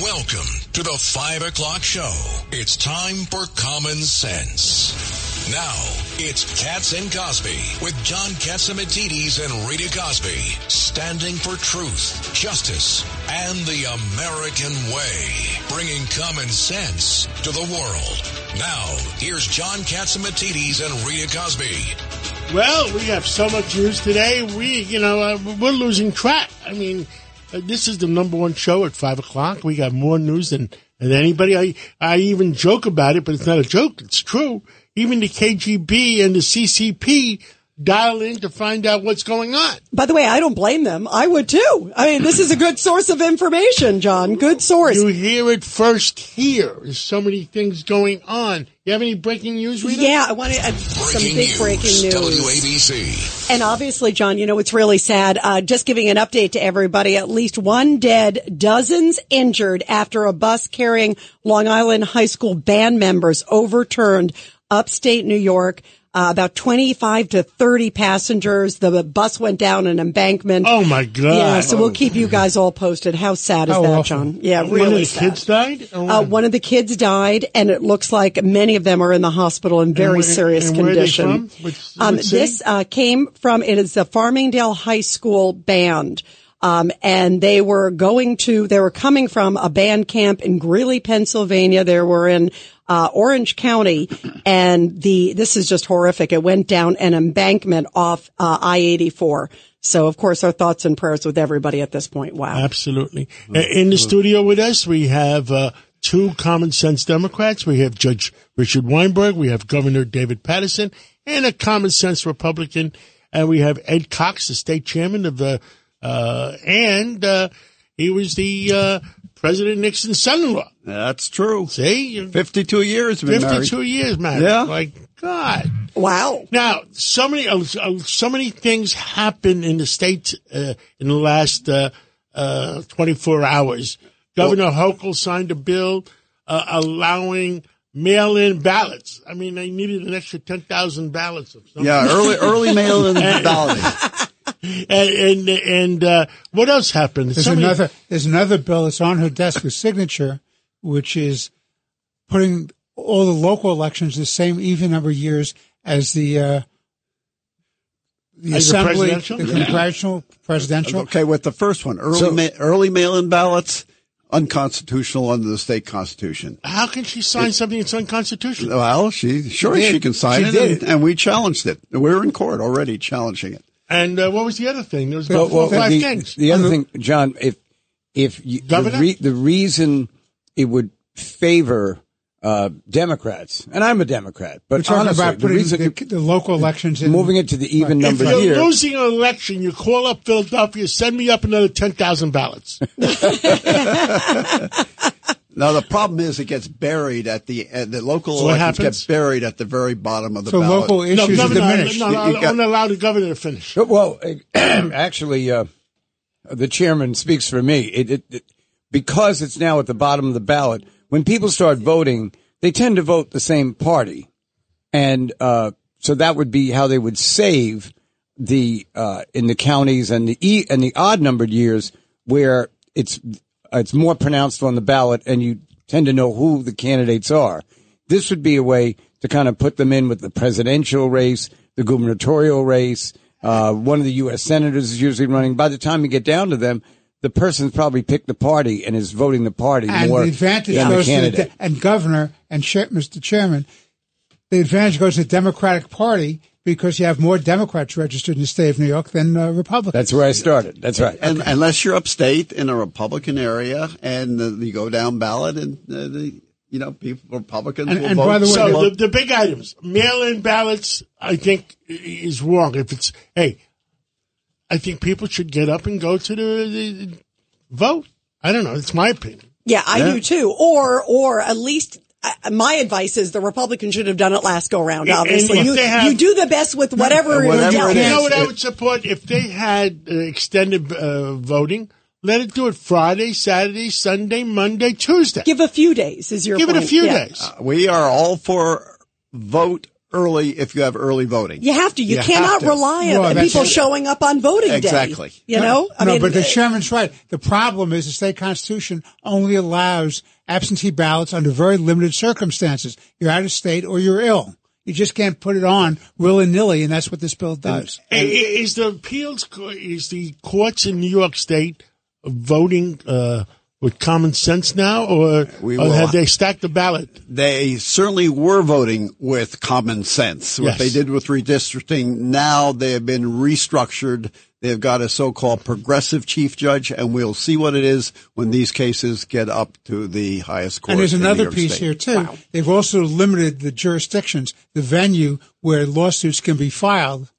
Welcome to the 5 o'clock show. It's time for Common Sense. Now, it's Cats and Cosby with John Catsimatidis and Rita Cosby, standing for truth, justice, and the American way, bringing common sense to the world. Now, here's John Catsimatidis and Rita Cosby. Well, we have so much news today. We, you know, uh, we're losing track. I mean, Uh, this is the number one show at five o'clock. We got more news than, than anybody. I, I even joke about it, but it's not a joke. It's true. Even the KGB and the CCP dial in to find out what's going on. By the way, I don't blame them. I would too. I mean, this is a good source of information, John. Good source. You hear it first here. There's so many things going on. You have any breaking news, Rita? Yeah, I want to add some Breaking big news, breaking news. WABC. And obviously, John, you know, it's really sad. Uh, just giving an update to everybody. At least one dead, dozens injured after a bus carrying Long Island High School band members overturned upstate New York. Uh, about 25 to 30 passengers. The bus went down an embankment. Oh my God. Yeah, so we'll keep you guys all posted. How sad is How that, awful. John? Yeah, One really of the sad. kids died? Or Uh, one of the kids died, and it looks like many of them are in the hospital in very where- serious and where are they condition. from? Which- um, this uh, came from it is the Farmingdale High School band. Um, and they were going to, they were coming from a band camp in Greeley, Pennsylvania. They were in, uh, Orange County and the, this is just horrific. It went down an embankment off, uh, I-84. So of course our thoughts and prayers with everybody at this point. Wow. Absolutely. In the studio with us, we have uh, two common sense Democrats. We have Judge Richard Weinberg. We have Governor David Paterson and a common sense Republican. And we have Ed Cox, the state chairman of the, uh, and uh, he was the uh, President Nixon's son-in-law. That's true. See? 52 years we've been married. 52 years, man. Yeah. Like, God. Wow. Now, so many, uh, uh, so many things happen in the state uh, in the last uh, uh, 24 hours. Governor Hochul signed a bill uh, allowing mail-in ballots. I mean, they needed an extra 10,000 ballots of something. Yeah, early early mail in balloting. And and, and uh, what else happened? There's So many- another. There's another bill that's on her desk with signature, which is putting all the local elections the same even number of years as the uh, the As assembly, presidential? the congressional, presidential. Okay, with the first one, early ma- early mail in ballots, unconstitutional under the state constitution. How can she sign something that's unconstitutional? Well, she sure She she, can sign She it, did. and, and we challenged it. We're in court already challenging it. And uh, what was the other thing? There was about Well, four or well, five the, things. the other thing, John, if if you, the, re, the reason it would favor uh, Democrats, and I'm a Democrat, but We're talking honestly, about the reason the, the local elections in. moving it to the even if number you're year, losing an election, you call up Philadelphia, send me up another 10,000 ballots. Now the problem is it gets buried at the uh, the local So elections happens? get buried at the very bottom of the ballot. so ballot. local issues are Governor, diminished. no, no, You- you I got- want to allow the governor to finish. well, actually, uh, the chairman speaks for me. It, it, it, because it's now at the bottom of the ballot. When people start voting, they tend to vote the same party, and uh, so that would be how they would save the uh, in the counties and the e and the odd numbered years where it's it's more pronounced on the ballot, and you tend to know who the candidates are. This would be a way to kind of put them in with the presidential race, the gubernatorial race. Uh, one of the U.S. senators is usually running. By the time you get down to them, the person's probably picked the party and is voting the party and more the advantage than the goes to the candidate. de- and governor and Mr. Chairman, the advantage goes to the Democratic Party because you have more Democrats registered in the state of New York than uh, Republicans. That's where I started. That's right. And unless you're upstate in a Republican area and uh, you go down ballot and uh, the you know people Republicans And- will and vote. by the way, So the, the big items, mail-in ballots, I think is wrong. If it's, hey, I think people should get up and go to the, the vote. I don't know. It's my opinion. Yeah, I do too. Or, or at least my advice is the Republicans should have done it last go round. Obviously, you, have- you do the best with whatever, Whatever you're dealt You know what I would support? If they had uh, extended uh, voting, let it do it Friday, Saturday, Sunday, Monday, Tuesday. Give a few days is your Give it a few Yeah. days. we are all for vote early if you have early voting. You have to. You, You cannot to. rely on Well, people it. showing up on voting day. Exactly. You know, I no, mean, but the uh, chairman's right. The problem is the state constitution only allows absentee ballots under very limited circumstances. You're out of state or you're ill. You just can't put it on willy nilly, and that's what this bill does. I- i- Is the appeals, co- is the courts in New York State voting uh, with common sense now, or, We or have they stacked the ballot? They certainly were voting with common sense. What Yes. they did with redistricting, now they have been restructured. They've got a so-called progressive chief judge, and we'll see what it is when these cases get up to the highest court. And there's in New another York piece State. here too. They've also limited the jurisdictions, the venue where lawsuits can be filed,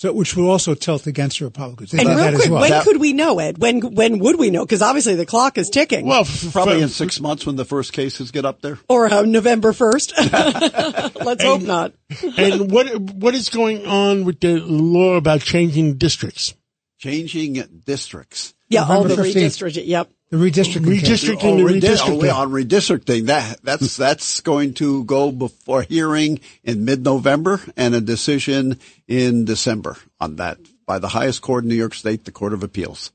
so which will also tilt against the Republicans. They and real that quick, as well. when That- could we know it? When when would we know? Because obviously the clock is ticking. Well, f- Probably f- in six months when the first cases get up there. or uh, November first. Let's hope not. and what what is going on with the law about changing districts? Changing districts. Yeah, all the 15th. redistricting. Yep. the redistricting. Redistricting, Oh, the redistricting. oh, on redistricting, that that's that's going to go before hearing in mid-November and a decision in December on that by the highest court in New York State, the Court of Appeals.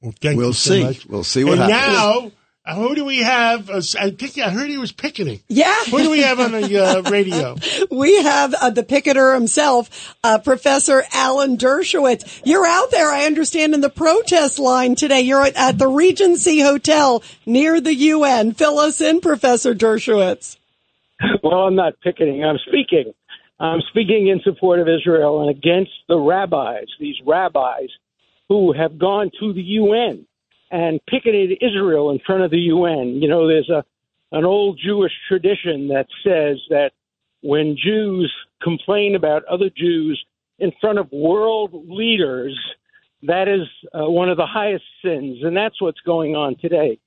Well, thank We'll you so see. much. We'll see what and happens. now, who do we have? Uh, I think I heard he was picketing. Yeah. Who do we have on the uh, radio? We have uh, the picketer himself, uh, Professor Alan Dershowitz. You're out there, I understand, in the protest line today. You're at, at the Regency Hotel near the UN. Fill us in, Professor Dershowitz. Well, I'm not picketing. I'm speaking. I'm speaking in support of Israel and against the rabbis, these rabbis who have gone to the UN and picketed Israel in front of the UN. You know, there's a an old Jewish tradition that says that when Jews complain about other Jews in front of world leaders, that is uh, one of the highest sins, and that's what's going on today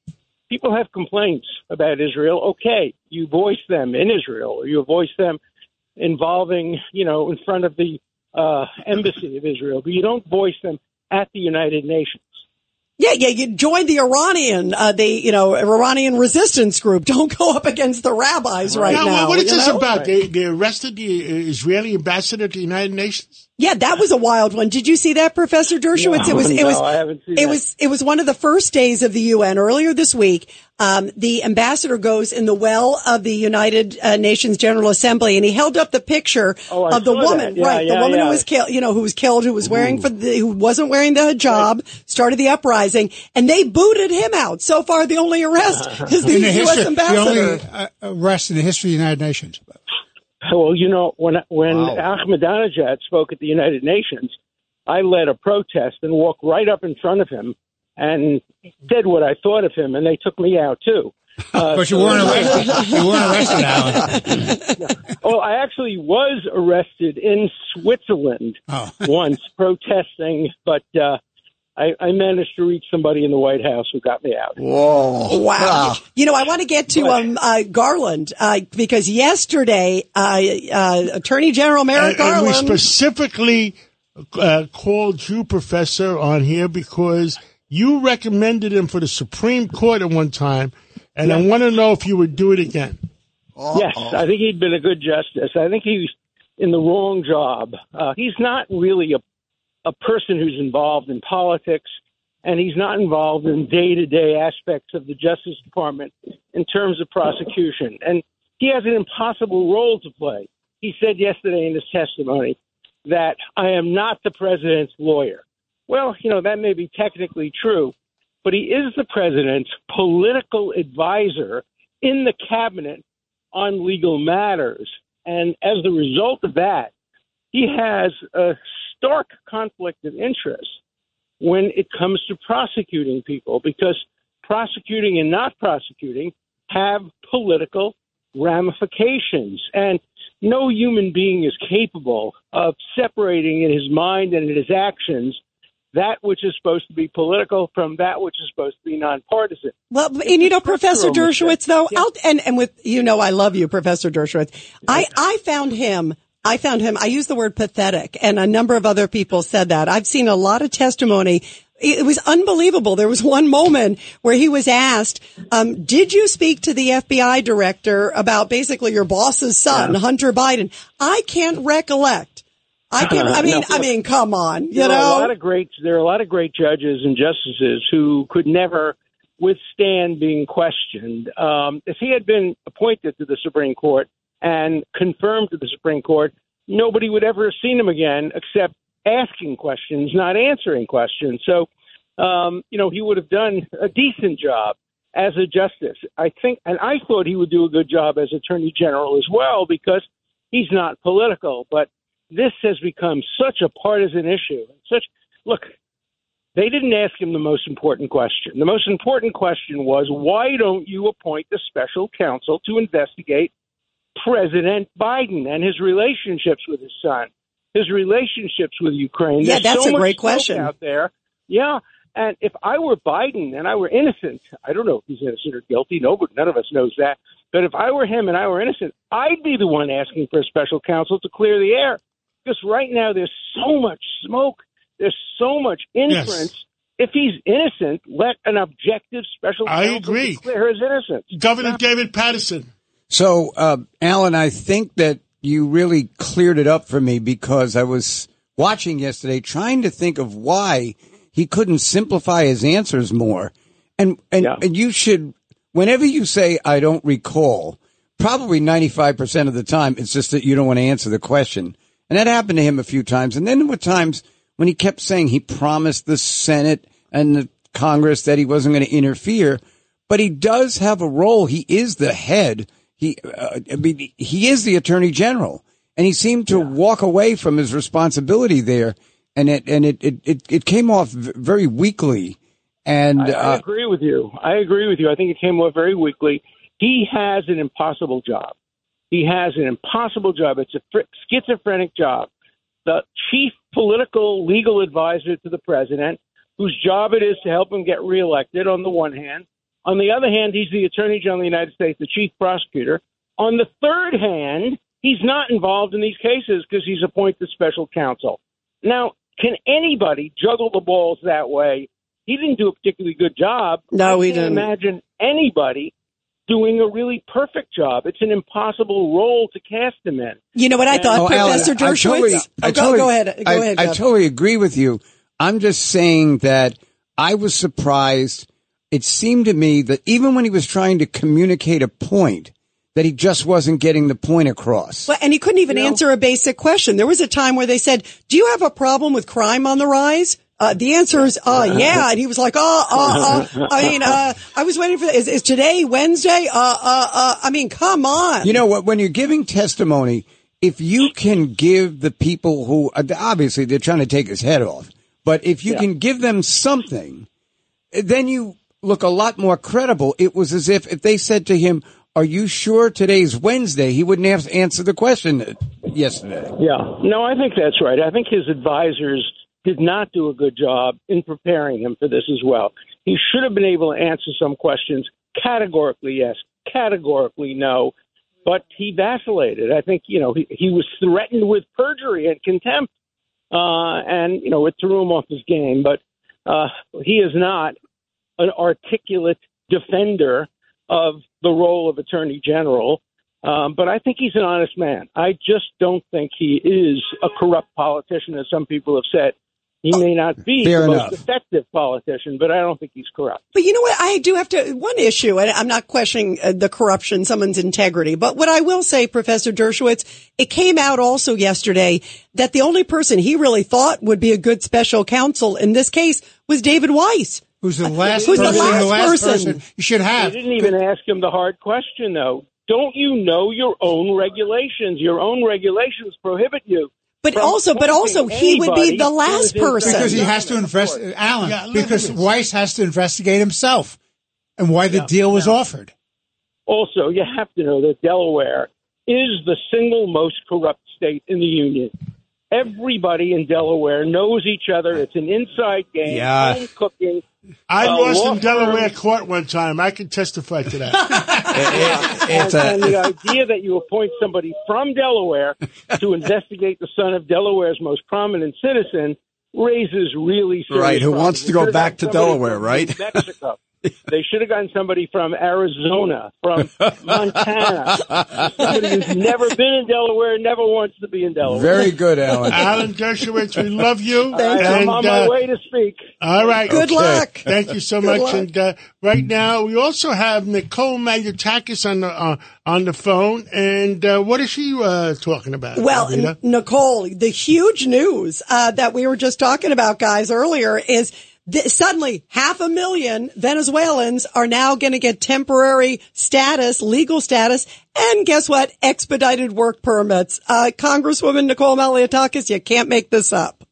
people have complaints about Israel. Okay, you voice them in Israel, or you voice them involving, you know, in front of the uh, embassy of Israel, but you don't voice them at the United Nations. Yeah, yeah, you join the Iranian, uh, the, you know, Iranian resistance group. Don't go up against the rabbis right, now, now. what is this know? about? They, they arrested the uh, Israeli ambassador to the United Nations. Yeah, that was a wild one. Did you see that, Professor Dershowitz? No, it was, it no, was, I haven't seen it that. was, it was one of the first days of the UN earlier this week. Um, the ambassador goes in the well of the United uh, Nations General Assembly, and he held up the picture Oh, of the woman. Yeah, right? the yeah, woman who was killed, you know, who was killed, who was wearing for the, who wasn't wearing the hijab, started the uprising, and they booted him out. So far, the only arrest is the the U.S. history, the ambassador. only uh, arrest in the history of the United Nations. Well, you know, when when Ahmadinejad spoke at the United Nations, I led a protest and walked right up in front of him and said what I thought of him, and they took me out too. Uh, But you weren't arrested. you weren't arrested, Alan. Oh, I actually was arrested in Switzerland Oh. once protesting, but uh, I, I managed to reach somebody in the White House who got me out. Whoa! Wow. You know, I want to get to um, uh, Garland uh, because yesterday, uh, uh, Attorney General Merrick And, and we specifically uh, called you, Professor, on here because you recommended him for the Supreme Court at one time, and I want to know if you would do it again. Yes, I think he'd been a good justice. I think he's in the wrong job. Uh, he's not really a a person who's involved in politics, and he's not involved in day to day aspects of the Justice Department in terms of prosecution. And he has an impossible role to play. He said yesterday in his testimony that I am not the president's lawyer. Well, you know, that may be technically true, but he is the president's political advisor in the cabinet on legal matters. And as a result of that, he has a stark conflict of interest when it comes to prosecuting people because prosecuting and not prosecuting have political ramifications. And no human being is capable of separating in his mind and in his actions that which is supposed to be political from that which is supposed to be nonpartisan. well, and you know, Professor Dershowitz, mistake. though, Yeah. I'll, and and with you know, I love you, Professor Dershowitz. I I found him. I found him. I use the word pathetic, and a number of other people said that. I've seen a lot of testimony it was unbelievable. There was one moment where he was asked, um, "Did you speak to the FBI director about basically your boss's son, yeah. Hunter Biden?" I can't recollect. I can. I mean, no, I mean, come on. You there know, are a lot of great. There are a lot of great judges and justices who could never withstand being questioned. Um, if he had been appointed to the Supreme Court and confirmed to the Supreme Court, nobody would ever have seen him again except asking questions, not answering questions. So, um, you know, he would have done a decent job as a justice. I think, and I thought he would do a good job as Attorney General as well because he's not political. But this has become such a partisan issue. Such look, they didn't ask him the most important question. The most important question was why don't you appoint the special counsel to investigate President Biden and his relationships with his son? his relationships with Ukraine. Yeah, There's that's so a great question out there. Yeah, and if I were Biden and I were innocent, I don't know if he's innocent or guilty. No, but none of us knows that. But if I were him and I were innocent, I'd be the one asking for a special counsel to clear the air. Because right now there's so much smoke, there's so much inference. Yes. If he's innocent, let an objective special counsel I agree. clear his innocence. Governor yeah. David Paterson. So, uh, Alan, I think that you really cleared it up for me because I was watching yesterday trying to think of why he couldn't simplify his answers more. And and, yeah. and you should whenever you say I don't recall, probably 95% of the time it's just that you don't want to answer the question. And that happened to him a few times. And then there were times when he kept saying he promised the Senate and the Congress that he wasn't going to interfere, but he does have a role. He is the head he, uh, I mean, he is the attorney general, and he seemed to yeah. walk away from his responsibility there, and it and it it it, it came off very weakly. And I, I uh, agree with you. I agree with you. I think it came off very weakly. He has an impossible job. He has an impossible job. It's a schizophrenic job. The chief political legal advisor to the president, whose job it is to help him get reelected on the one hand, on the other hand, he's the Attorney General of the United States, the chief prosecutor. On the third hand, he's not involved in these cases because he's appointed special counsel. Now, can anybody juggle the balls that way? He didn't do a particularly good job. No, I he didn't. Imagine anybody doing a really perfect job. It's an impossible role to cast him in. You know what I thought, oh, Professor Alan, Dershowitz? I totally, I oh, totally, go, go, ahead. Go I, ahead. I totally agree with you. I'm just saying that I was surprised it seemed to me that even when he was trying to communicate a point, that he just wasn't getting the point across. Well, and he couldn't even you answer a basic question. There was a time where they said, "Do you have a problem with crime on the rise?" Uh, the answer is, uh, yeah. And he was like, oh, uh, uh, I mean, uh, I was waiting for, is, is today Wednesday? Uh, uh, uh, I mean, come on. You know what? When you're giving testimony, if you can give the people who, obviously they're trying to take his head off, but if you yeah. can give them something, then you look a lot more credible. It was as if if they said to him, "Are you sure today's Wednesday?" He wouldn't have to answer the question yesterday. Yeah, no, I think that's right. I think his advisors did not do a good job in preparing him for this as well. He should have been able to answer some questions categorically yes, categorically no, but he vacillated. I think you know he, he was threatened with perjury and contempt, uh, and you know it threw him off his game. But uh, he is not an articulate defender of the role of attorney general. Um, but I think he's an honest man. I just don't think he is a corrupt politician, as some people have said. He may not be Fair the enough. most effective politician, but I don't think he's corrupt. But you know what? I do have to, one issue, and I'm not questioning uh, the corruption, someone's integrity, but what I will say, Professor Dershowitz, it came out also yesterday that the only person he really thought would be a good special counsel in this case was David Weiss. Who's the last Who's person? The last, the last person. person. you should have. You didn't even ask him the hard question, though. Don't you know your own regulations? Your own regulations prohibit you. But also, but also, he would be the last person because he has to invest. Alan, yeah, because Weiss has to investigate himself and why the yeah, deal was yeah. offered. Also, you have to know that Delaware is the single most corrupt state in the union. Everybody in Delaware knows each other. It's an inside game. Yeah. Home cooking. I uh, lost in Delaware court one time. I can testify to that. and, a, and the idea that you appoint somebody from Delaware to investigate the son of Delaware's most prominent citizen raises really serious Right, who problems. wants to go back to Delaware, right? Mexico. They should have gotten somebody from Arizona, from Montana, somebody who's never been in Delaware, never wants to be in Delaware. Very good, Alan. Alan Dershowitz, we love you. Thank you. I'm on my uh, way to speak. All right. Good luck. Thank you so Good much. luck. And uh, right now, we also have Nicole Malliotakis on the uh, on the phone. And uh, what is she uh, talking about? Well, N- Nicole, the huge news uh, that we were just talking about, guys, earlier is th- suddenly half a million Venezuelans are now going to get temporary status, legal status, and guess what? Expedited work permits. Uh, Congresswoman Nicole Malliotakis, you can't make this up.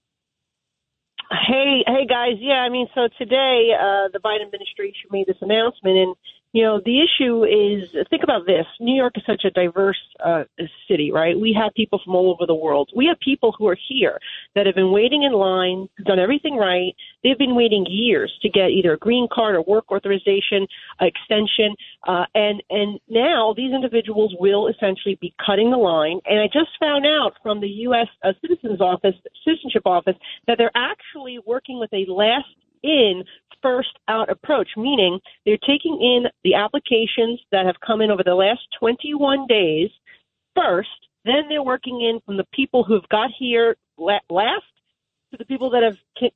Hey, hey guys. Yeah, I mean, so today uh, the Biden administration made this announcement, and you know, the issue is think about this: New York is such a diverse uh, city, right? We have people from all over the world. We have people who are here that have been waiting in line, done everything right. They've been waiting years to get either a green card or work authorization extension, uh, and and now these individuals will essentially be cutting the line. And I just found out from the U.S. Uh, Citizens Office, Citizenship Office, that they're actually working with a last in first out approach, meaning they're taking in the applications that have come in over the last 21 days first, then they're working in from the people who've got here last to the people that have ki-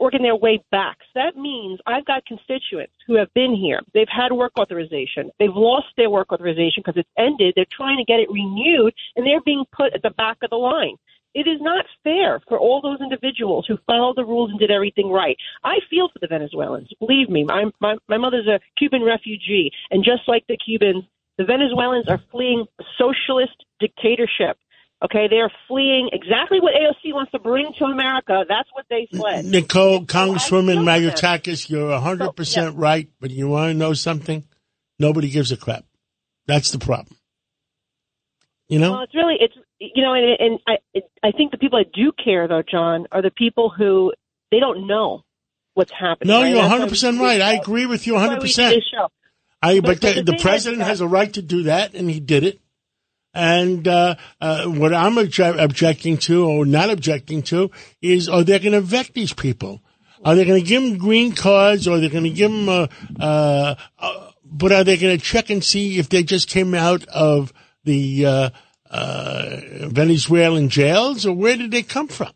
working their way back. So that means I've got constituents who have been here. They've had work authorization. They've lost their work authorization because it's ended. They're trying to get it renewed, and they're being put at the back of the line. It is not fair for all those individuals who followed the rules and did everything right. I feel for the Venezuelans. Believe me, my, my, my mother's a Cuban refugee, and just like the Cubans, the Venezuelans are fleeing socialist dictatorship. Okay, they are fleeing exactly what AOC wants to bring to America. That's what they fled. Nicole, Congresswoman know you're 100% So, yeah. right, but you want to know something? Nobody gives a crap. That's the problem. You know? Well, it's really it's you know, and, and I it, I think the people that do care though, John, are the people who they don't know what's happening. no, right? you're 100% right. I agree with you That's why we do 100%. show. I, But- but the, the the president has a right to do that, and he did it. And uh, uh, what I'm obje- objecting to, or not objecting to, is are they going to vet these people? Are they going to give them green cards, or are they going to give them? Uh, uh, uh, but are they going to check and see if they just came out of the uh, Uh, Venezuelan jails, or where did they come from?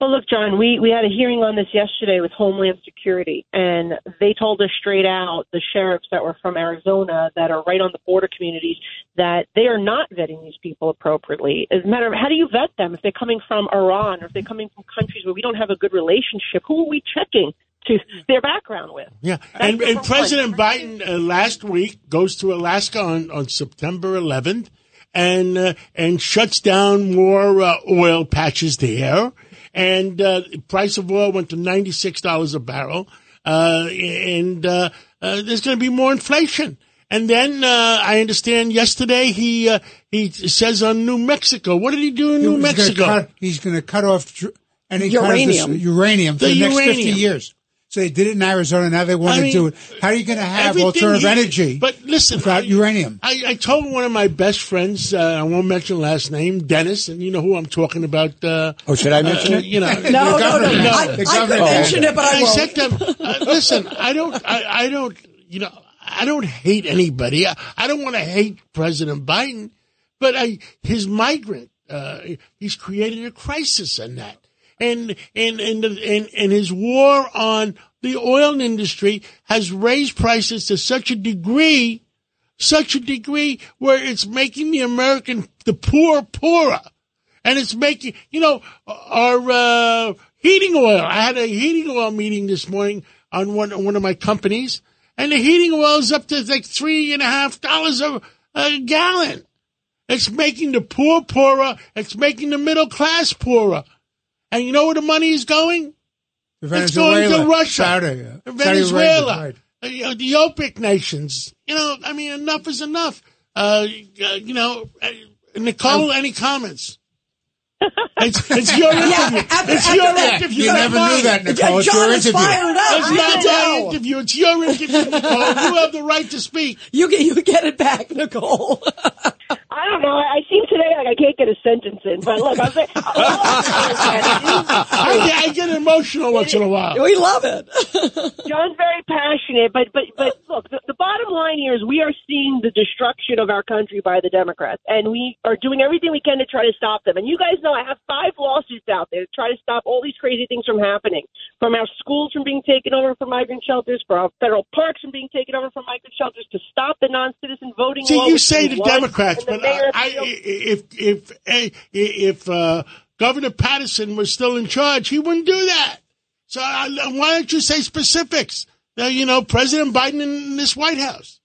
Well, look, John, we, we had a hearing on this yesterday with Homeland Security, and they told us straight out, the sheriffs that were from Arizona that are right on the border communities, that they are not vetting these people appropriately. As a matter of how do you vet them if they're coming from Iran or if they're coming from countries where we don't have a good relationship? Who are we checking to their background with? Yeah, That's and, and. President Biden uh, last week goes to Alaska on, on September 11th and uh, and shuts down more uh, oil patches there. And uh, the price of oil went to ninety six dollars a barrel, uh, and uh, uh, there's going to be more inflation. And then uh, I understand yesterday he uh, he says on New Mexico. What did he do in New He's gonna Mexico? cut- he's going to cut off dr- any Uranium. kind of uranium for The the, next uranium. 50 years. So they did it in Arizona. Now they want I to do it. How are you going to have alternative he- energy But listen, without I- uranium? I, I told one of my best friends, uh, I won't mention last name, Dennis, and you know who I'm talking about. Uh, Oh, should I mention uh, it? You know, No, no, no. governor- I, no, I the could governor- mention it, but I I won't. said to him, uh, listen, I don't, I, I don't, you know, I don't hate anybody. I, I don't want to hate President Biden, but I, his migrant, uh, he's created a crisis in that. And, and, and, and, and his war on the oil industry has raised prices to such a degree, such a degree where it's making the American, the poor poorer and it's making you know our uh, heating oil. I had a heating oil meeting this morning on one one of my companies, and the heating oil is up to like three and a half dollars a, a gallon. It's making the poor poorer. It's making the middle class poorer. And you know where the money is going? It's going to Russia, Saudi, uh, Saudi Venezuela, Arabia, right. uh, you know, the OPEC nations. You know, I mean, enough is enough. Uh, uh, you know, uh, Nicole, any comments? It's, it's your interview. after- it's your after- interview. You not never mine. knew that, Nicole. It's John your interview. fired up. It's You not can my tell. interview. It's your interview, Nicole. You have the right to speak. You get you get it back, Nicole. I don't know. I seem today like I can't get a sentence in, but look, I'm saying, I, I get emotional once in a while. We love it. John's very passionate, but but but look, the, the bottom line here is we are seeing the destruction of our country by the Democrats, and we are doing everything we can to try to stop them. And you guys know I have five lawsuits out there to try to stop all these crazy things from happening, from our schools from being taken over for migrant shelters, for our federal parks from being taken over for migrant shelters, to stop the non-citizen voting. See, law, you say the Democrats, but mayor I, of New York- if if if if uh, Governor Paterson was still in charge, he wouldn't do that. So uh, why don't you say specifics? Uh, you know, President Biden in this White House.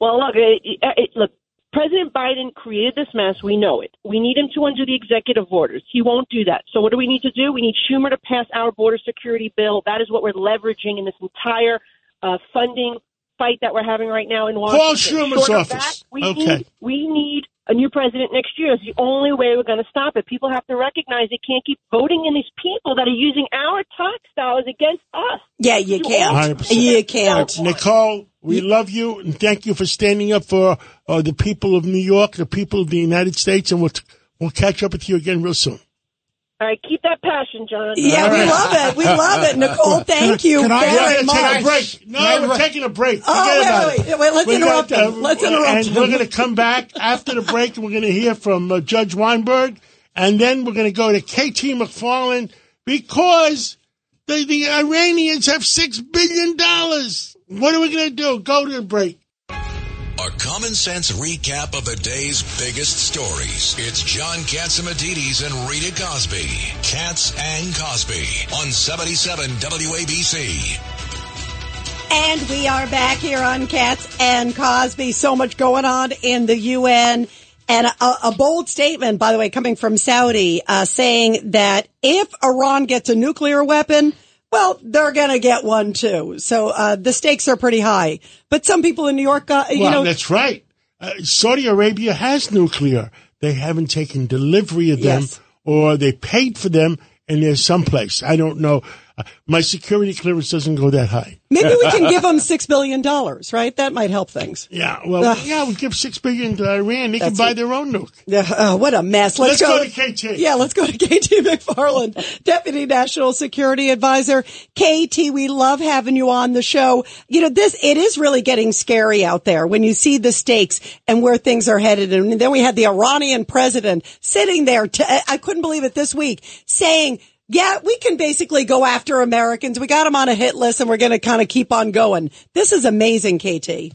Well, look, it, it, look. President Biden created this mess. We know it. We need him to undo the executive orders. He won't do that. So, what do we need to do? We need Schumer to pass our border security bill. That is what we're leveraging in this entire uh, funding fight that we're having right now in Washington. Paul Schumer's Short of office. that, we Okay. need we need a new president next year. It's the only way we're going to stop it. People have to recognize they can't keep voting in these people that are using our tax dollars against us. Yeah, you can't. 100%. You can't. Nicole, we love you and thank you for standing up for uh, the people of New York, the people of the United States, and we'll we'll catch up with you again real soon. All right, keep that passion, John. Yeah, we love it. We love it. Nicole, thank you Can I- very going to take a break. No, Can I- we're taking a break. Oh, wait, wait, wait, wait, let's We interrupt got, uh, him. Let's interrupt and him. we're going to come back after the break, and we're going to hear from uh, Judge Weinberg, and then we're going to go to KT McFarland because the, the Iranians have $6 billion. What are we going to do? Go to the break. A common sense recap of the day's biggest stories. It's John Catsimatidis and Rita Cosby. Cats and Cosby on 77 WABC. And we are back here on Cats and Cosby. So much going on in the UN. And a, a bold statement, by the way, coming from Saudi, uh, saying that if Iran gets a nuclear weapon, well, they're going to get one too. So uh, the stakes are pretty high. But some people in New York, uh, you Well, know, that's right. Uh, Saudi Arabia has nuclear. They haven't taken delivery of them, Yes. or they paid for them, and they're someplace. I don't know. Uh, my security clearance doesn't go that high. maybe we can give them $6 billion, right? That might help things. Yeah, well, yeah, we give six billion to Iran. They can buy it. their own nuke. Yeah, uh, what a mess. Let's, Let's go to KT. Yeah, let's go to KT McFarland, Deputy National Security Advisor. KT, we love having you on the show. You know, this, it is really getting scary out there when you see the stakes and where things are headed. And then we had the Iranian president sitting there. I couldn't believe it this week saying, yeah, we can basically go after Americans. We got them on a hit list and we're going to kind of keep on going. This is amazing, KT.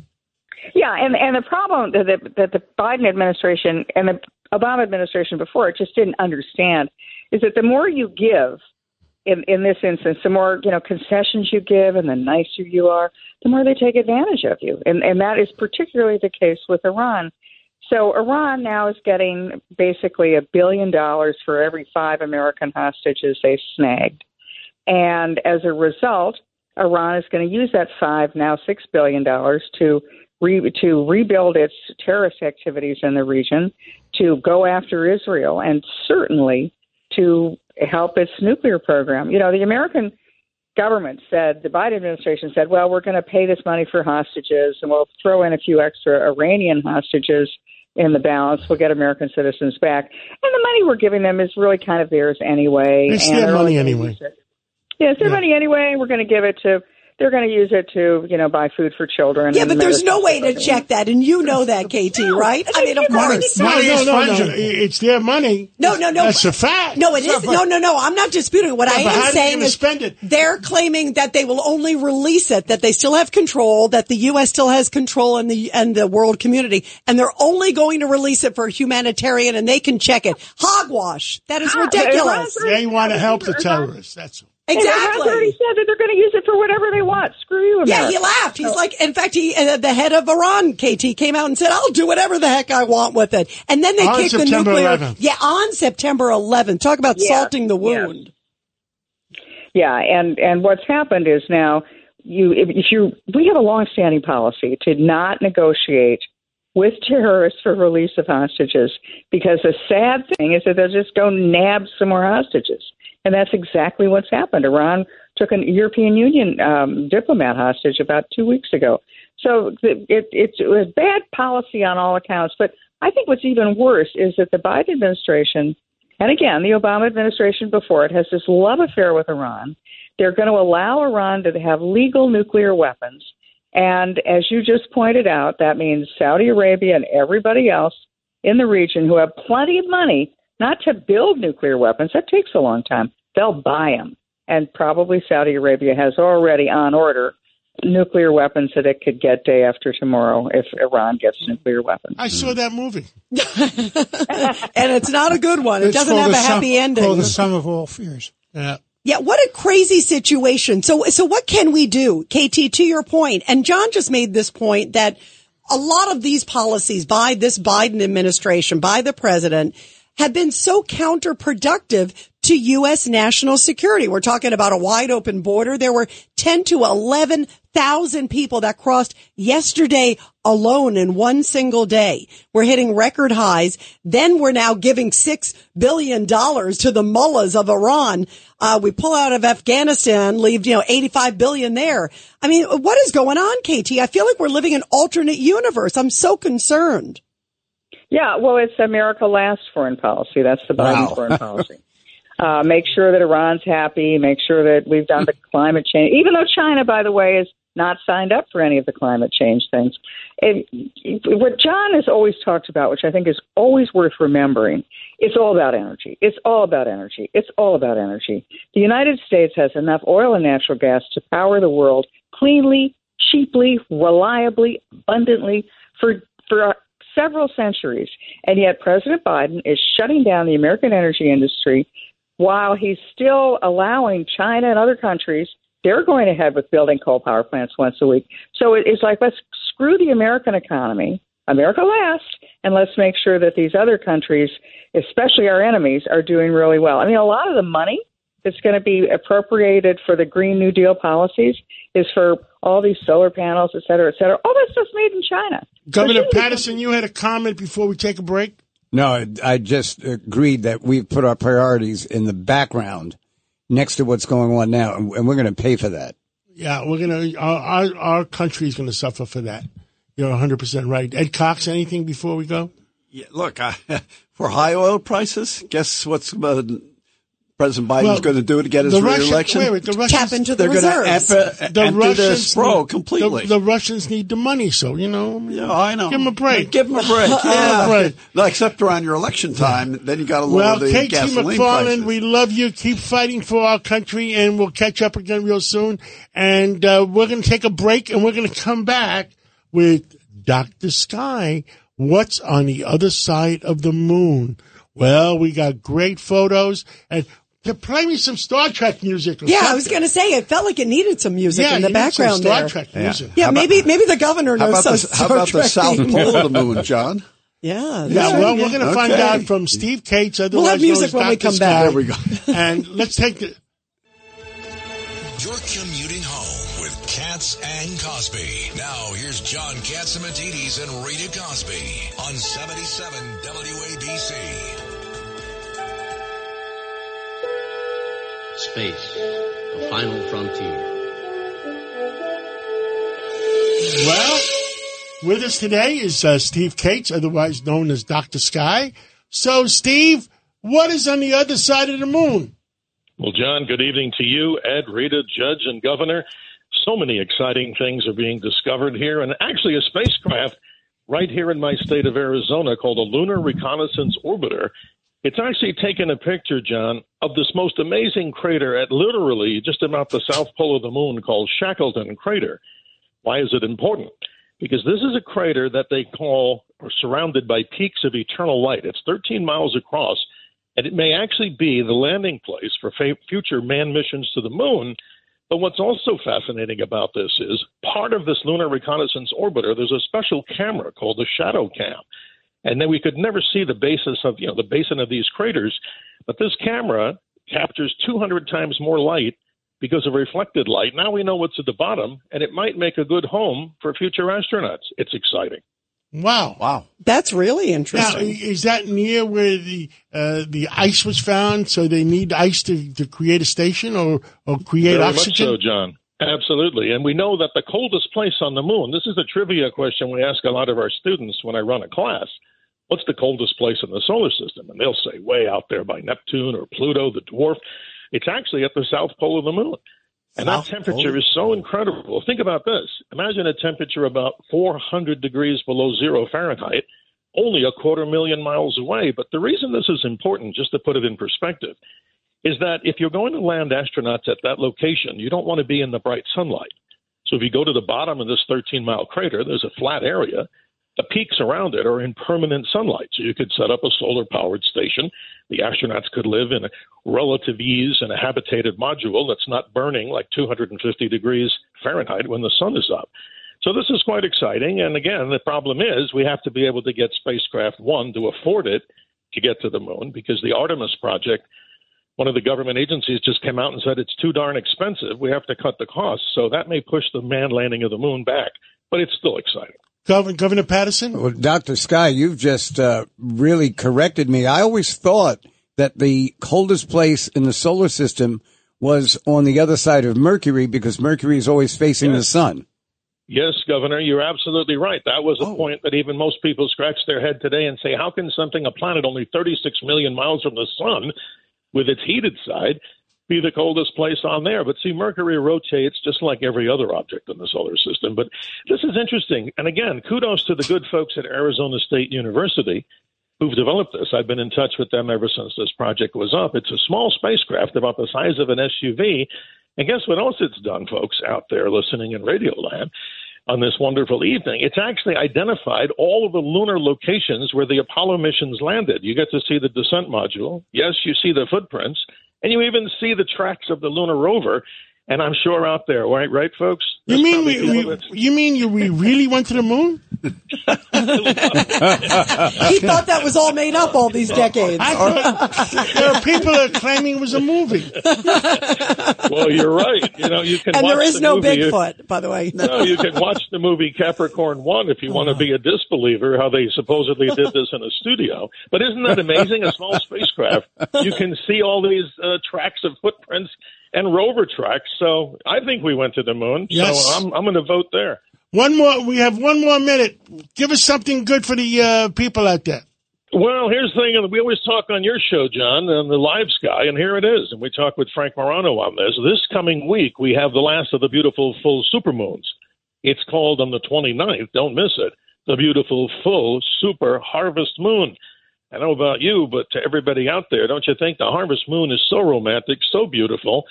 Yeah, and and the problem that the, that the Biden administration and the Obama administration before it just didn't understand is that the more you give, in in this instance, the more you know concessions you give, and the nicer you are, the more they take advantage of you, and and that is particularly the case with Iran. So Iran now is getting basically a billion dollars for every five American hostages they've snagged. And as a result, Iran is going to use that five, now six billion dollars to re- to rebuild its terrorist activities in the region, to go after Israel, and certainly to help its nuclear program. You know, the American government said, the Biden administration said, well, we're going to pay this money for hostages, and we'll throw in a few extra Iranian hostages in the balance. We'll get American citizens back, and the money we're giving them is really kind of theirs anyway. It's their money anyway. it. Yeah, it's their Yeah. money anyway. We're going to give it to. They're going to use it to, you know, buy food for children. Yeah, and but there's no way to children. check that, and you know that, KT, right? I mean, of course. No, Money no, is no, no. It's their money. No, no, no. That's a fact. No, it is. No, no, no. I'm not disputing. What Yeah, I but how am saying is spend it? they're claiming that they will only release it, that they still have control, that the U.S. still has control in the and the world community, and they're only going to release it for humanitarian, and they can check it. Hogwash. That is Ah, ridiculous. They want to help the terrorists. That's all. And Iran's already Exactly. said that they're going to use it for whatever they want. Screw you, America. Yeah, he laughed. He's like, in fact, he, uh, the head of Iran, KT, came out and said, "I'll do whatever the heck I want with it." And then they On kicked the nuclear. 11th. Yeah, on September 11th. Talk about Yeah, salting the wound. Yeah, and and what's happened is now you if, if you we have a long-standing policy to not negotiate with terrorists for release of hostages because the sad thing is that they'll just go nab some more hostages, and that's exactly what's happened. Iran took an European Union um, diplomat hostage about two weeks ago. So it, it, it's it was bad policy on all accounts, but I think what's even worse is that the Biden administration, and again, the Obama administration before it, has this love affair with Iran. They're going to allow Iran to have legal nuclear weapons. And as you just pointed out, that means Saudi Arabia and everybody else in the region who have plenty of money not to build nuclear weapons. That takes a long time. They'll buy them. And probably Saudi Arabia has already on order nuclear weapons that it could get day after tomorrow if Iran gets nuclear weapons. I saw that movie. and it's not a good one. It It's doesn't have a the sum- happy ending. Called the sum of all fears. Yeah. Yeah, what a crazy situation. So, so what can we do? KT, to your point, and John just made this point that a lot of these policies by this Biden administration, by the president, have been so counterproductive to U.S. national security. We're talking about a wide open border. There were 10 to 11,000 people that crossed yesterday alone in one single day. We're hitting record highs. Then we're now giving $6 billion to the mullahs of Iran. Uh, we pull out of Afghanistan, leave, you know, 85 billion there. I mean, what is going on, KT? I feel like we're living an alternate universe. I'm so concerned. Yeah, well, it's America last foreign policy. That's the Biden Wow. foreign policy. Uh, make sure that Iran's happy. Make sure that we've done the climate change. Even though China, by the way, is not signed up for any of the climate change things. And what John has always talked about, which I think is always worth remembering, it's all about energy. It's all about energy. It's all about energy. The United States has enough oil and natural gas to power the world cleanly, cheaply, reliably, abundantly for for several centuries. And yet President Biden is shutting down the American energy industry while he's still allowing China and other countries, they're going ahead with building coal power plants once a week. So it's like, let's screw the American economy, America last, and let's make sure that these other countries, especially our enemies, are doing really well. I mean, a lot of the money that's going to be appropriated for the Green New Deal policies is for all these solar panels, et cetera, et cetera. All that stuff's made in China. Governor So shouldn't we- Paterson, you had a comment before we take a break? No, I- I just agreed that we've put our priorities in the background next to what's going on now, and and we're going to pay for that. Yeah, we're gonna our our, our country is gonna suffer for that. You're 100 percent right. Ed Cox, anything before we go? Yeah, look, I, for high oil prices, guess what's uh, President Biden's Well, going to do to get his the Russian- reelection? wait, wait, the Russians- Tap into the They're going to reserves. empty, empty the spro need- completely. The, the Russians need the money, so you know. yeah, I know. Give them a break. Give them a break. Give 'em a break. No, except around your election time, then you got to lower Well, the KT gasoline McFarland, prices. we love you. Keep fighting for our country, and we'll catch up again real soon. And uh, we're going to take a break, and we're going to come back with Dr. Sky. What's on the other side of the moon? Well, we got great photos, and to play me some Star Trek music. Or Yeah, I was going to say it felt like it needed some music yeah, in the you need some background Star there. Trek music. Yeah, How about- maybe maybe the governor how knows about, some the, how Star about the Trek south themes. pole of the moon, John? Yeah, Yeah, well, right. we're going to find Okay. out from Steve Kates. We'll Otherwise have known music as when we Dr. come Sky. back. There we go. and let's take the. You're commuting home with Cats and Cosby. Now here's John Catsimatidis and Rita Cosby on 77 WABC. Space, the final frontier. Well, with us today is uh, Steve Kates, otherwise known as Dr. Sky. So, Steve, what is on the other side of the moon? Well, John, good evening to you, Ed, Rita, Judge, and Governor. So many exciting things are being discovered here, and actually, a spacecraft right here in my state of Arizona called a Lunar Reconnaissance Orbiter. It's actually taken a picture, John, of this most amazing crater at literally just about the south pole of the moon called Shackleton Crater. Why is it important? Because this is a crater that they call or surrounded by peaks of eternal light. It's 13 miles across, and it may actually be the landing place for fa- future manned missions to the moon. But what's also fascinating about this is part of this lunar reconnaissance orbiter, there's a special camera called the shadow cam. And then we could never see the basis of, you know, the basin of these craters. But this camera captures 200 times more light because of reflected light. Now we know what's at the bottom, and it might make a good home for future astronauts. It's exciting. Wow. Wow. That's really Now, interesting. is that near where the uh, the ice was found? So they need ice to, to create a station or, or create Very oxygen? much so, John. Absolutely. And we know that the coldest place on the moon, this is a trivia question we ask a lot of our students when I run a class. What's the coldest place in the solar system? And they'll say way out there by Neptune or Pluto, the dwarf. It's actually at the south pole of the moon. And South that temperature Pole? is so incredible. Think about this. Imagine a temperature about 400 degrees below zero Fahrenheit, only a quarter million miles away. But the reason this is important, just to put it in perspective, is that if you're going to land astronauts at that location, you don't want to be in the bright sunlight. So if you go to the bottom of this 13 mile crater, there's a flat area. The peaks around it are in permanent sunlight. So you could set up a solar powered station. The astronauts could live in a relative ease in a habitated module that's not burning like 250 degrees Fahrenheit when the sun is up. So this is quite exciting. And again, the problem is we have to be able to get spacecraft one to afford it to get to the moon because the Artemis project, one of the government agencies just came out and said it's too darn expensive. We have to cut the costs. So that may push the manned landing of the moon back, but it's still exciting. Governor, Governor Paterson? Well, Dr. Sky, you've just uh, really corrected me. I always thought that the coldest place in the solar system was on the other side of Mercury because Mercury is always facing the sun. Yes, Governor, you're absolutely right. That was a point that even most people scratch their head today and say, how can something, a planet only 36 million miles from the sun, with its heated side, be the coldest place on there? But see, Mercury rotates just like every other object in the solar system. But this is interesting. And again, kudos to the good folks at Arizona State University who've developed this. I've been in touch with them ever since this project was up. It's a small spacecraft about the size of an SUV. And guess what else it's done, folks out there listening in Radio Land on this wonderful evening? It's actually identified all of the lunar locations where the Apollo missions landed. You get to see the descent module. Yes, you see the footprints, and you even see the tracks of the lunar rover. And I'm sure out there, right, right, folks? You mean we, we, you mean you, we really went to the moon? he thought that was all made up all these decades. I thought there are people that are claiming it was a movie. well, you're right. You know, you can. and there watch is the no movie Bigfoot, by the way. No, you can watch the movie Capricorn One if you want to be a disbeliever. How they supposedly did this in a studio, but isn't that amazing? A small spacecraft, you can see all these uh, tracks of footprints and rover tracks. So I think we went to the moon. Yes. So I'm I'm going to vote there. One more. We have one more minute. Give us something good for the uh, people out there. Well, here's the thing. We always talk on your show, John, on the Live Sky, and here it is. And we talk with Frank Morano on this. This coming week, we have the last of the beautiful full supermoons. It's called on the 29th. Don't miss it. The beautiful full super harvest moon. I don't know about you, but to everybody out there, don't you think the harvest moon is so romantic, so beautiful?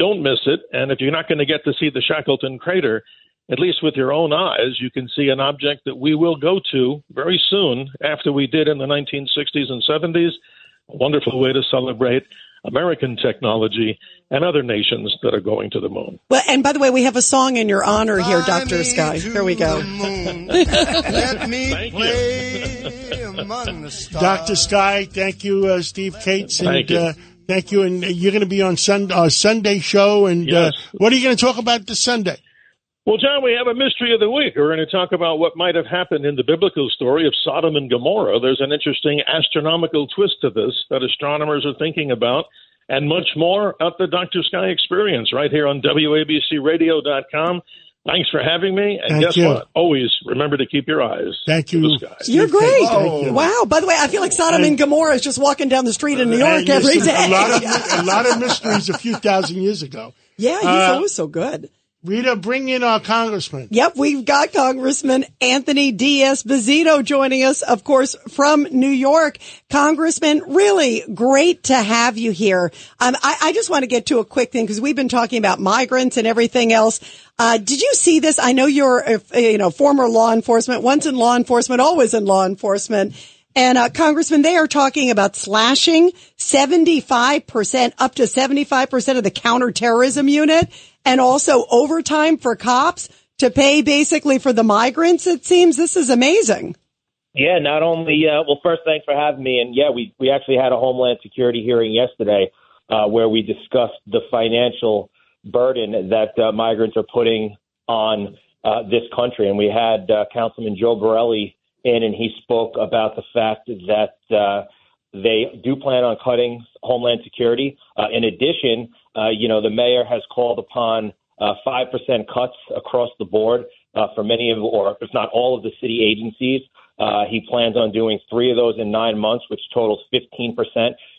Don't miss it. And if you're not going to get to see the Shackleton crater, at least with your own eyes, you can see an object that we will go to very soon after we did in the 1960s and 70s. A wonderful way to celebrate American technology and other nations that are going to the moon. Well, and by the way, we have a song in your honor here, Dr. Sky. Here we go. Let me Thank you. play among the stars. Dr. Sky, thank you, uh, Steve Kates. And, Thank you. Uh, thank you. And you're going to be on Sun, uh, Sunday show. And uh, Yes. what are you going to talk about this Sunday? Well, John, we have a mystery of the week. We're going to talk about what might have happened in the biblical story of Sodom and Gomorrah. There's an interesting astronomical twist to this that astronomers are thinking about, and much more at the Dr. Sky Experience right here on WABCRadio.com. Thanks for having me. And Thank guess you. what? Always remember to keep your eyes Thank you. the sky. You're great. Kates, thank you. Wow. By the way, I feel like Sodom and Gomorrah is just walking down the street in New York And every listen, day. A lot, of, a lot of mysteries a few thousand years ago. yeah, he's Uh, always so good. Rita, bring in our congressman. Yep, we've got Congressman Anthony D'Esposito joining us, of course, from New York. Congressman, really great to have you here. Um, I, I just want to get to a quick thing because we've been talking about migrants and everything else. Uh, did you see this? I know you're, a, you know, former law enforcement, once in law enforcement, always in law enforcement. And uh, Congressman, they are talking about slashing 75%, up to 75% of the counterterrorism unit and also overtime for cops to pay basically for the migrants. It seems this is amazing. Yeah, not only uh, well, first thanks for having me, and yeah, we we actually had a Homeland Security hearing yesterday uh, where we discussed the financial burden that uh, migrants are putting on uh, this country, and we had uh, Councilman Joe Borelli in, and he spoke about the fact that uh, they do plan on cutting Homeland Security. Uh, in addition, uh, you know, the mayor has called upon uh, five percent cuts across the board uh, for many of, or if not all of the city agencies. Uh, he plans on doing three of those in nine months, which totals 15%.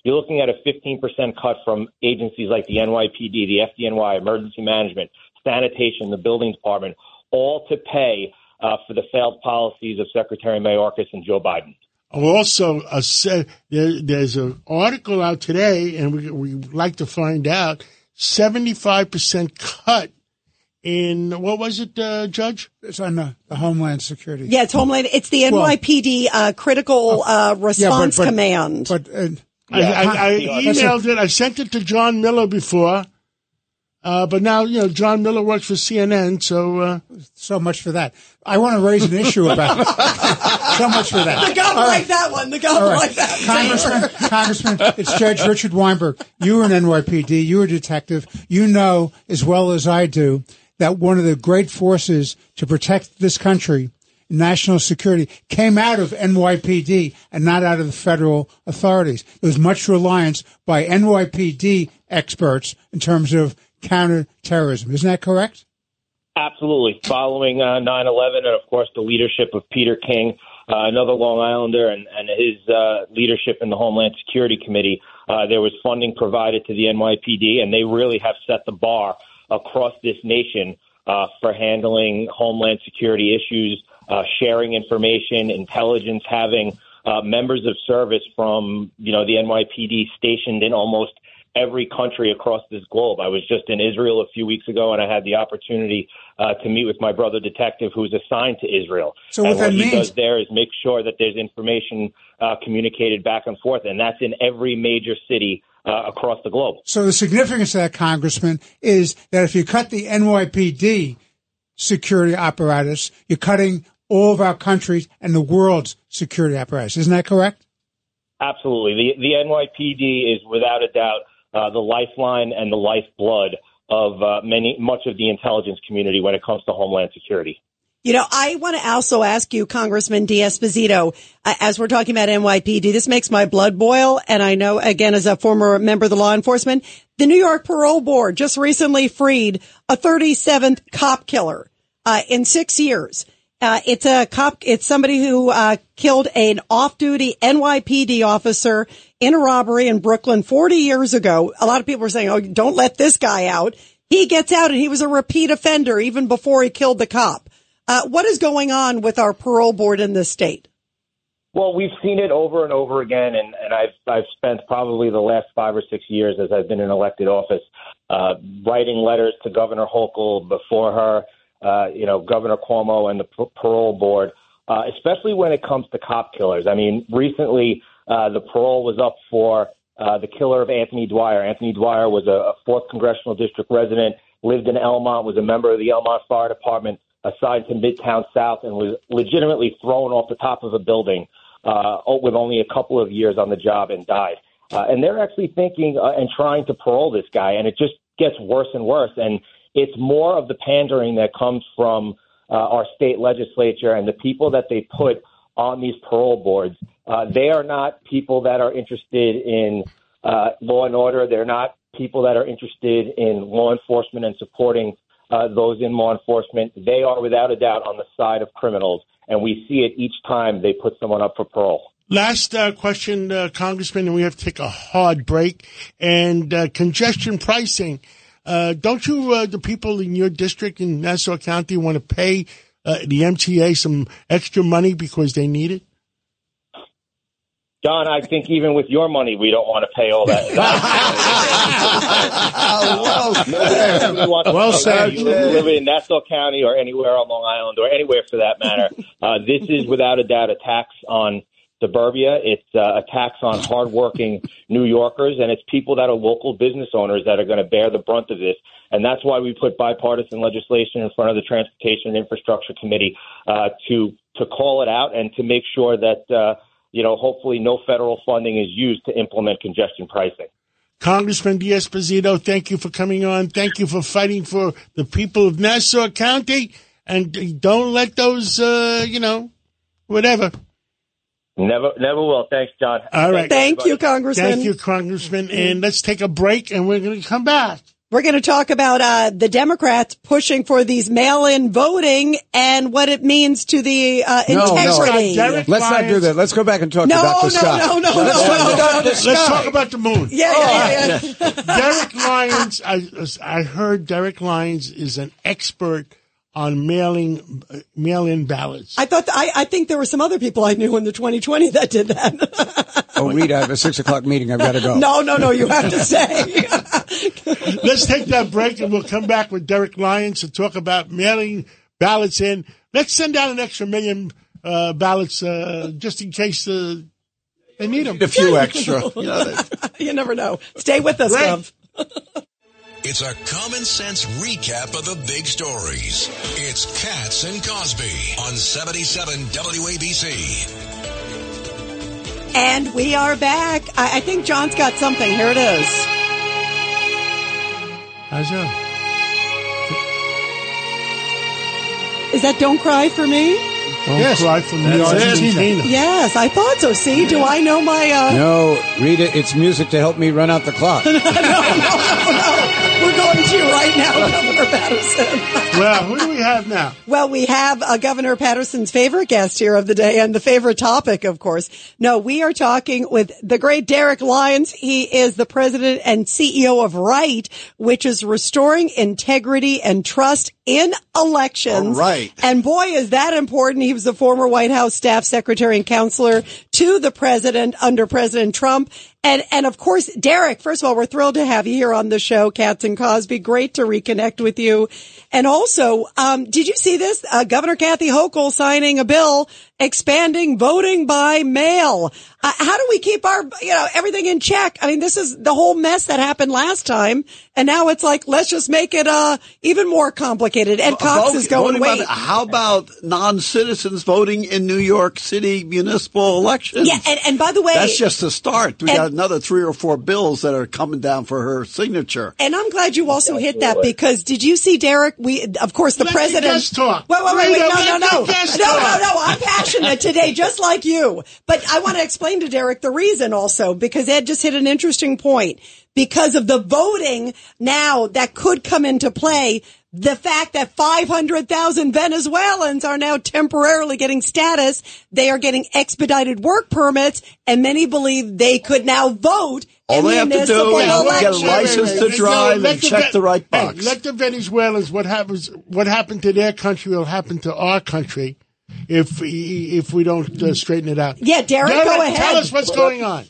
You're looking at a 15% cut from agencies like the NYPD, the FDNY, Emergency Management, Sanitation, the Building Department, all to pay uh, for the failed policies of Secretary Mayorkas and Joe Biden. Also, a se- there, there's an article out today, and we we like to find out seventy five percent cut in what was it, uh, Judge? It's on the, the Homeland Security. Yeah, it's Homeland. It's the Well- NYPD uh, Critical uh, Response but- Command. But uh, I, I, I That's a- emailed it. I sent it to John Miller before, uh, but now you know John Miller works for CNN, so uh, so much for that. I want to raise an issue about so much for that. the government All right. like that one. The government All right. like that. Congressman, Congressman, it's Judge Richard Weinberg. You were an NYPD. You were a detective. You know as well as I do that one of the great forces to protect this country, national security, came out of NYPD and not out of the federal authorities. There was much reliance by NYPD experts in terms of counterterrorism. Isn't that correct? Absolutely. Following uh, 9/11, and of course the leadership of Peter King, uh, another Long Islander, and, and his uh, leadership in the Homeland Security Committee, uh, there was funding provided to the NYPD, and they really have set the bar across this nation uh, for handling Homeland Security issues, uh, sharing information, intelligence, having members of service from you know the NYPD stationed in almost every country across this globe. I was just in Israel a few weeks ago, and I had the opportunity uh, to meet with my brother detective, who's assigned to Israel. So what and that what he means- does there is make sure that there's information uh, communicated back and forth, and that's in every major city uh, across the globe. So the significance of that, Congressman, is that if you cut the NYPD security apparatus, you're cutting all of our countries and the world's security apparatus. Isn't that correct? Absolutely. The, the NYPD is without a doubt uh, the lifeline and the lifeblood of uh, many, much of the intelligence community when it comes to homeland security. You know, I want to also ask you, Congressman D'Esposito, uh, as we're talking about NYPD, this makes my blood boil. And I know, again, as a former member of the law enforcement, the New York Parole Board just recently freed a 37th cop killer uh, in six years. Uh, it's a cop. It's somebody who uh, killed an off-duty NYPD officer in a robbery in Brooklyn 40 years ago. A lot of people were saying, "Oh, don't let this guy out." He gets out, and he was a repeat offender even before he killed the cop. Uh, what is going on with our parole board in this state? Well, we've seen it over and over again, and, and I've I've spent probably the last five or six years as I've been in elected office, uh, writing letters to Governor Hochul before her, uh, you know, Governor Cuomo and the p- parole board, uh, especially when it comes to cop killers. I mean, recently uh, the parole was up for uh, the killer of Anthony Dwyer. Anthony Dwyer was a, a fourth congressional district resident, lived in Elmont, was a member of the Elmont Fire Department, assigned to Midtown South, and was legitimately thrown off the top of a building uh, with only a couple of years on the job and died. Uh, and they're actually thinking uh, and trying to parole this guy, and it just gets worse and worse. And it's more of the pandering that comes from uh, our state legislature and the people that they put on these parole boards. Uh, they are not people that are interested in uh, law and order. They're not people that are interested in law enforcement and supporting uh, those in law enforcement. They are without a doubt on the side of criminals, and we see it each time they put someone up for parole. Last uh, question, uh, Congressman, and we have to take a hard break. And uh, congestion pricing. Uh, don't you, uh, the people in your district in Nassau County, want to pay the MTA some extra money because they need it? John, I think even with your money, we don't want to pay all that. well, well said. You live in Nassau County or anywhere on Long Island or anywhere for that matter. Uh, this is without a doubt a tax on suburbia. It's uh, a tax on hardworking New Yorkers, and it's people that are local business owners that are going to bear the brunt of this. And that's why we put bipartisan legislation in front of the Transportation and Infrastructure Committee uh, to to call it out and to make sure that uh, you know hopefully no federal funding is used to implement congestion pricing. Congressman D'Esposito, thank you for coming on. Thank you for fighting for the people of Nassau County. And don't let those, uh, you know, whatever. Never, never will. Thanks, John. All right. Thank you, Congressman. Thank you, Congressman. And let's take a break and we're going to come back. We're going to talk about uh, the Democrats pushing for these mail-in voting and what it means to the uh, No, integrity. no. Let's not do that. Let's go back and talk No, to Dr. no, Scott. no, no, Let's no, talk no, no, Let's talk about the moon. Yeah, yeah, yeah. Derek Lyons, I, I heard Derek Lyons is an expert on mailing uh, mail-in ballots. I thought I, I think there were some other people I knew in the 2020 that did that. Oh, Rita, I have a six o'clock meeting. I've got to go. no, no, no. You have to say. Let's take that break and we'll come back with Derek Lyons to talk about mailing ballots in. Let's send out an extra million uh, ballots uh, just in case uh, they need them. A few extra. You know, you never know. Stay with us, Right. Gov. It's a common sense recap of the big stories. It's Cats and Cosby on 77 WABC. And we are back. I, I think John's got something. Here it is. That? Is that "Don't Cry for Me"? Don't Yes. cry for me, That's it. Argentina. Yes, I thought so. See, do I know my? Uh, No, Rita, it's music to help me run out the clock. no, no, no, no. We're going to you right now, Governor Paterson. Well, who do we have now? Well, we have uh, Governor Paterson's favorite guest here of the day and the favorite topic, of course. No, we are talking with the great Derek Lyons. He is the president and CEO of RITE, which is restoring integrity and trust in elections. All right. And boy, is that important. He was the former White House staff secretary and counselor to the president under President Trump. And, and of course, Derek, first of all, we're thrilled to have you here on the show, Cats and Cosby. Great to reconnect with you. And also, um, did you see this? Uh, Governor Kathy Hochul signing a bill expanding voting by mail. Uh, how do we keep our, you know, everything in check? I mean, this is the whole mess that happened last time. And now it's like, let's just make it, uh, even more complicated. Ed Cox Vote- is going, voting by wait. the- how about non-citizens voting in New York City municipal elections? Yeah, and, and by the way, That's just the start. We And- got another three or four bills that are coming down for her signature. And I'm glad you also hit that because did you see Derek? We, of course, the Let president. guest talk. Wait, wait, wait, wait. No, no, no. No, no, no. I'm passionate today, just like you. But I want to explain to Derek the reason also because Ed just hit an interesting point because of the voting now that could come into play. The fact that 500,000 Venezuelans are now temporarily getting status. They are getting expedited work permits and many believe they could now vote All they have to do is get a license to drive and check the right hey, box. let the Venezuelans. What happens? What happened to their country will happen to our country if if we don't uh, straighten it out. Yeah, Derek, go ahead. Tell us what's going on.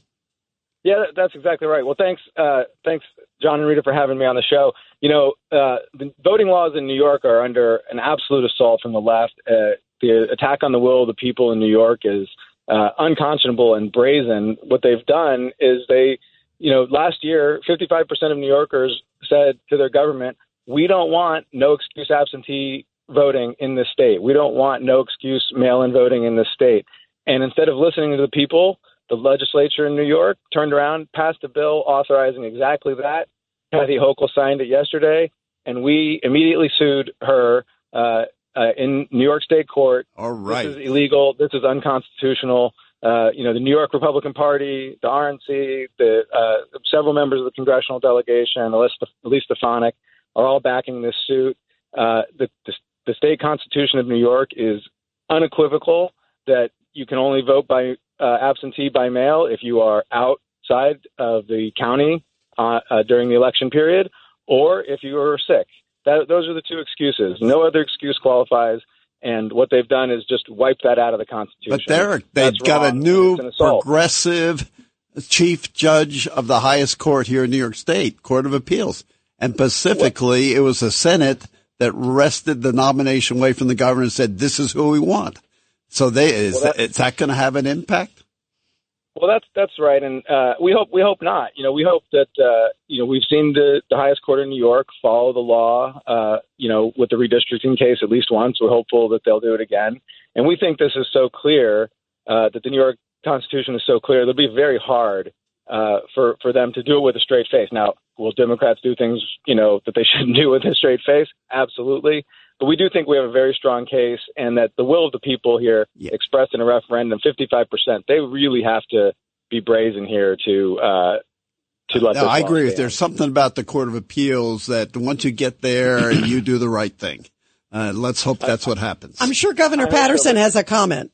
Yeah, that's exactly right. Well, thanks, uh, thanks, John and Rita, for having me on the show. You know, uh, the voting laws in New York are under an absolute assault from the left. Uh, the attack on the will of the people in New York is uh, unconscionable and brazen. What they've done is they, you know, last year, 55% of New Yorkers said to their government, "We don't want no excuse absentee voting in the state. We don't want no excuse mail-in voting in the state." And instead of listening to the people, the legislature in New York turned around, passed a bill authorizing exactly that. Kathy Hochul signed it yesterday, and we immediately sued her uh, uh, in New York State court. All right. This is illegal. This is unconstitutional. Uh, you know, the New York Republican Party, the RNC, the uh, several members of the congressional delegation, Elise Elise Stefanik, are all backing this suit. Uh, the, the, the state constitution of New York is unequivocal that you can only vote by uh, absentee by mail if you are outside of the county uh, uh, during the election period, or if you are sick. That, those are the two excuses. No other excuse qualifies. And what they've done is just wipe that out of the Constitution. But Derek, they've That's got a new progressive chief judge of the highest court here in New York State, Court of Appeals. And specifically, it was the Senate that wrested the nomination away from the governor and said, this is who we want. So they, is, Well, that- is that going to have an impact? Well, that's that's right, and uh, we hope we hope not. You know, we hope that uh, you know we've seen the, the highest court in New York follow the law. Uh, you know, with the redistricting case at least once. We're hopeful that they'll do it again, and we think this is so clear uh, that the New York Constitution is so clear. It'll be very hard uh, for for them to do it with a straight face. Now, will Democrats do things you know that they shouldn't do with a straight face? Absolutely. But we do think we have a very strong case, and that the will of the people here, expressed in a referendum, 55%, they really have to be brazen here to uh, to let No, this I agree. If there's something about the Court of Appeals that once you get there, you do the right thing. Uh, let's hope that's what happens. I'm sure Governor Paterson has a comment.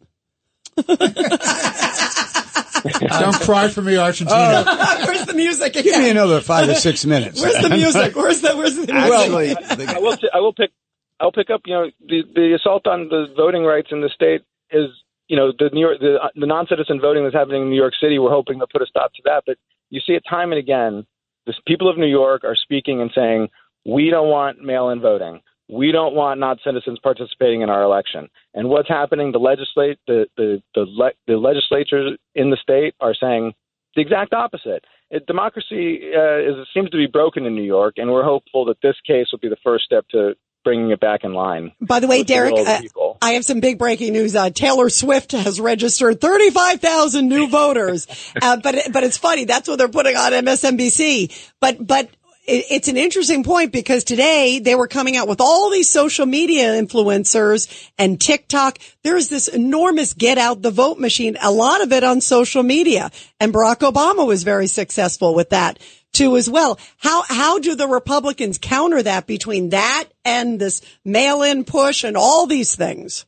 Don't cry for me, Argentina. Oh, where's the music Give me another five or six minutes. Where's the music? Where's the Where's the music? Actually, I will. I will pick. I'll pick up. You know, the the assault on the voting rights in the state is. You know, the New York, the, the non-citizen voting that's happening in New York City. We're hoping to put a stop to that. But you see it time and again. The people of New York are speaking and saying, "We don't want mail-in voting. We don't want non-citizens participating in our election." And what's happening? The legislate, the the the, le- the legislatures in the state are saying the exact opposite. It, democracy uh, is seems to be broken in New York, and we're hopeful that this case will be the first step to bringing it back in line. By the way, Derek, uh. I have some big breaking news. Uh, Taylor Swift has registered 35,000 new voters. uh, but, but it's funny. That's what they're putting on MSNBC. But, but it, it's an interesting point because today they were coming out with all these social media influencers and TikTok. There's this enormous get out the vote machine, a lot of it on social media. And Barack Obama was very successful with that too as well. How, how do the Republicans counter that between that and this mail in push and all these things?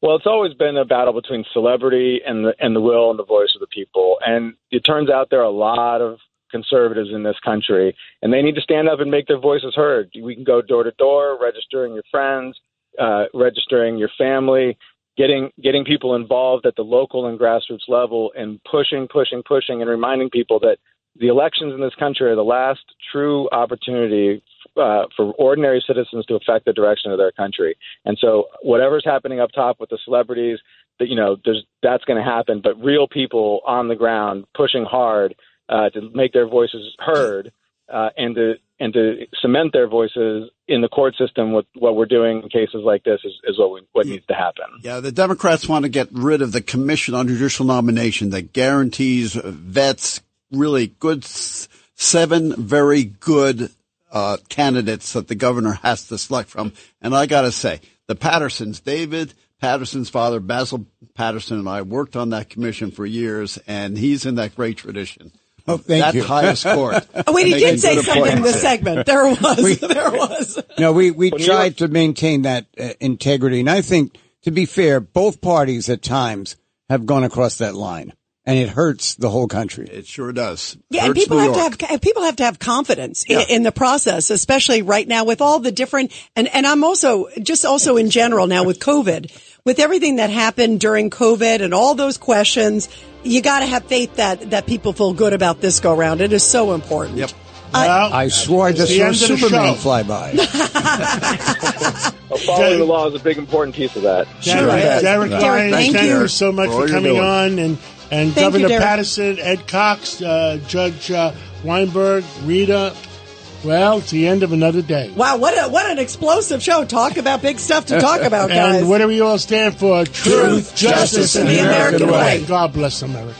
Well, it's always been a battle between celebrity and the and the will and the voice of the people. And it turns out there are a lot of conservatives in this country, and they need to stand up and make their voices heard. We can go door to door, registering your friends, uh, registering your family, getting getting people involved at the local and grassroots level, and pushing, pushing, pushing, and reminding people that the elections in this country are the last true opportunity uh, for ordinary citizens to affect the direction of their country. And so, whatever's happening up top with the celebrities, that you know, there's that's going to happen. But real people on the ground pushing hard uh, to make their voices heard uh, and to and to cement their voices in the court system. With what we're doing in cases like this is, is what we, what needs to happen. Yeah, the Democrats want to get rid of the Commission on Judicial Nomination that guarantees vets really good, seven very good uh, candidates that the governor has to select from. And I got to say, the Patersons, David Paterson's father, Basil Paterson, and I worked on that commission for years, and he's in that great tradition. Oh, thank you. that you. highest court. Oh, wait, he did say something in this appointments. segment. There was. there was. No, we, we Well, tried to maintain that uh, integrity. And I think, to be fair, both parties at times have gone across that line. And it hurts the whole country. It sure does. Yeah, and people New have York. to have people have to have confidence Yeah. in, in the process, especially right now with all the different and and I'm also just also in general now with COVID, with everything that happened during COVID and all those questions, you got to have faith that that people feel good about this go round. It is so important. Yep. Well, I swore I it's just saw end Superman show. fly by. Well, following the law is a big important piece of that. Derek, Sure is. Derek Derek, Ryan, thank thank, you. you so much For for coming on, and and Thank you, Governor Derek. Paterson, Ed Cox, uh, Judge uh, Weinberg, Rita. Well, it's the end of another day. Wow, what a what an explosive show! Talk about big stuff to talk about, guys. And what do we all stand for? Truth, justice, and the American way. God bless America.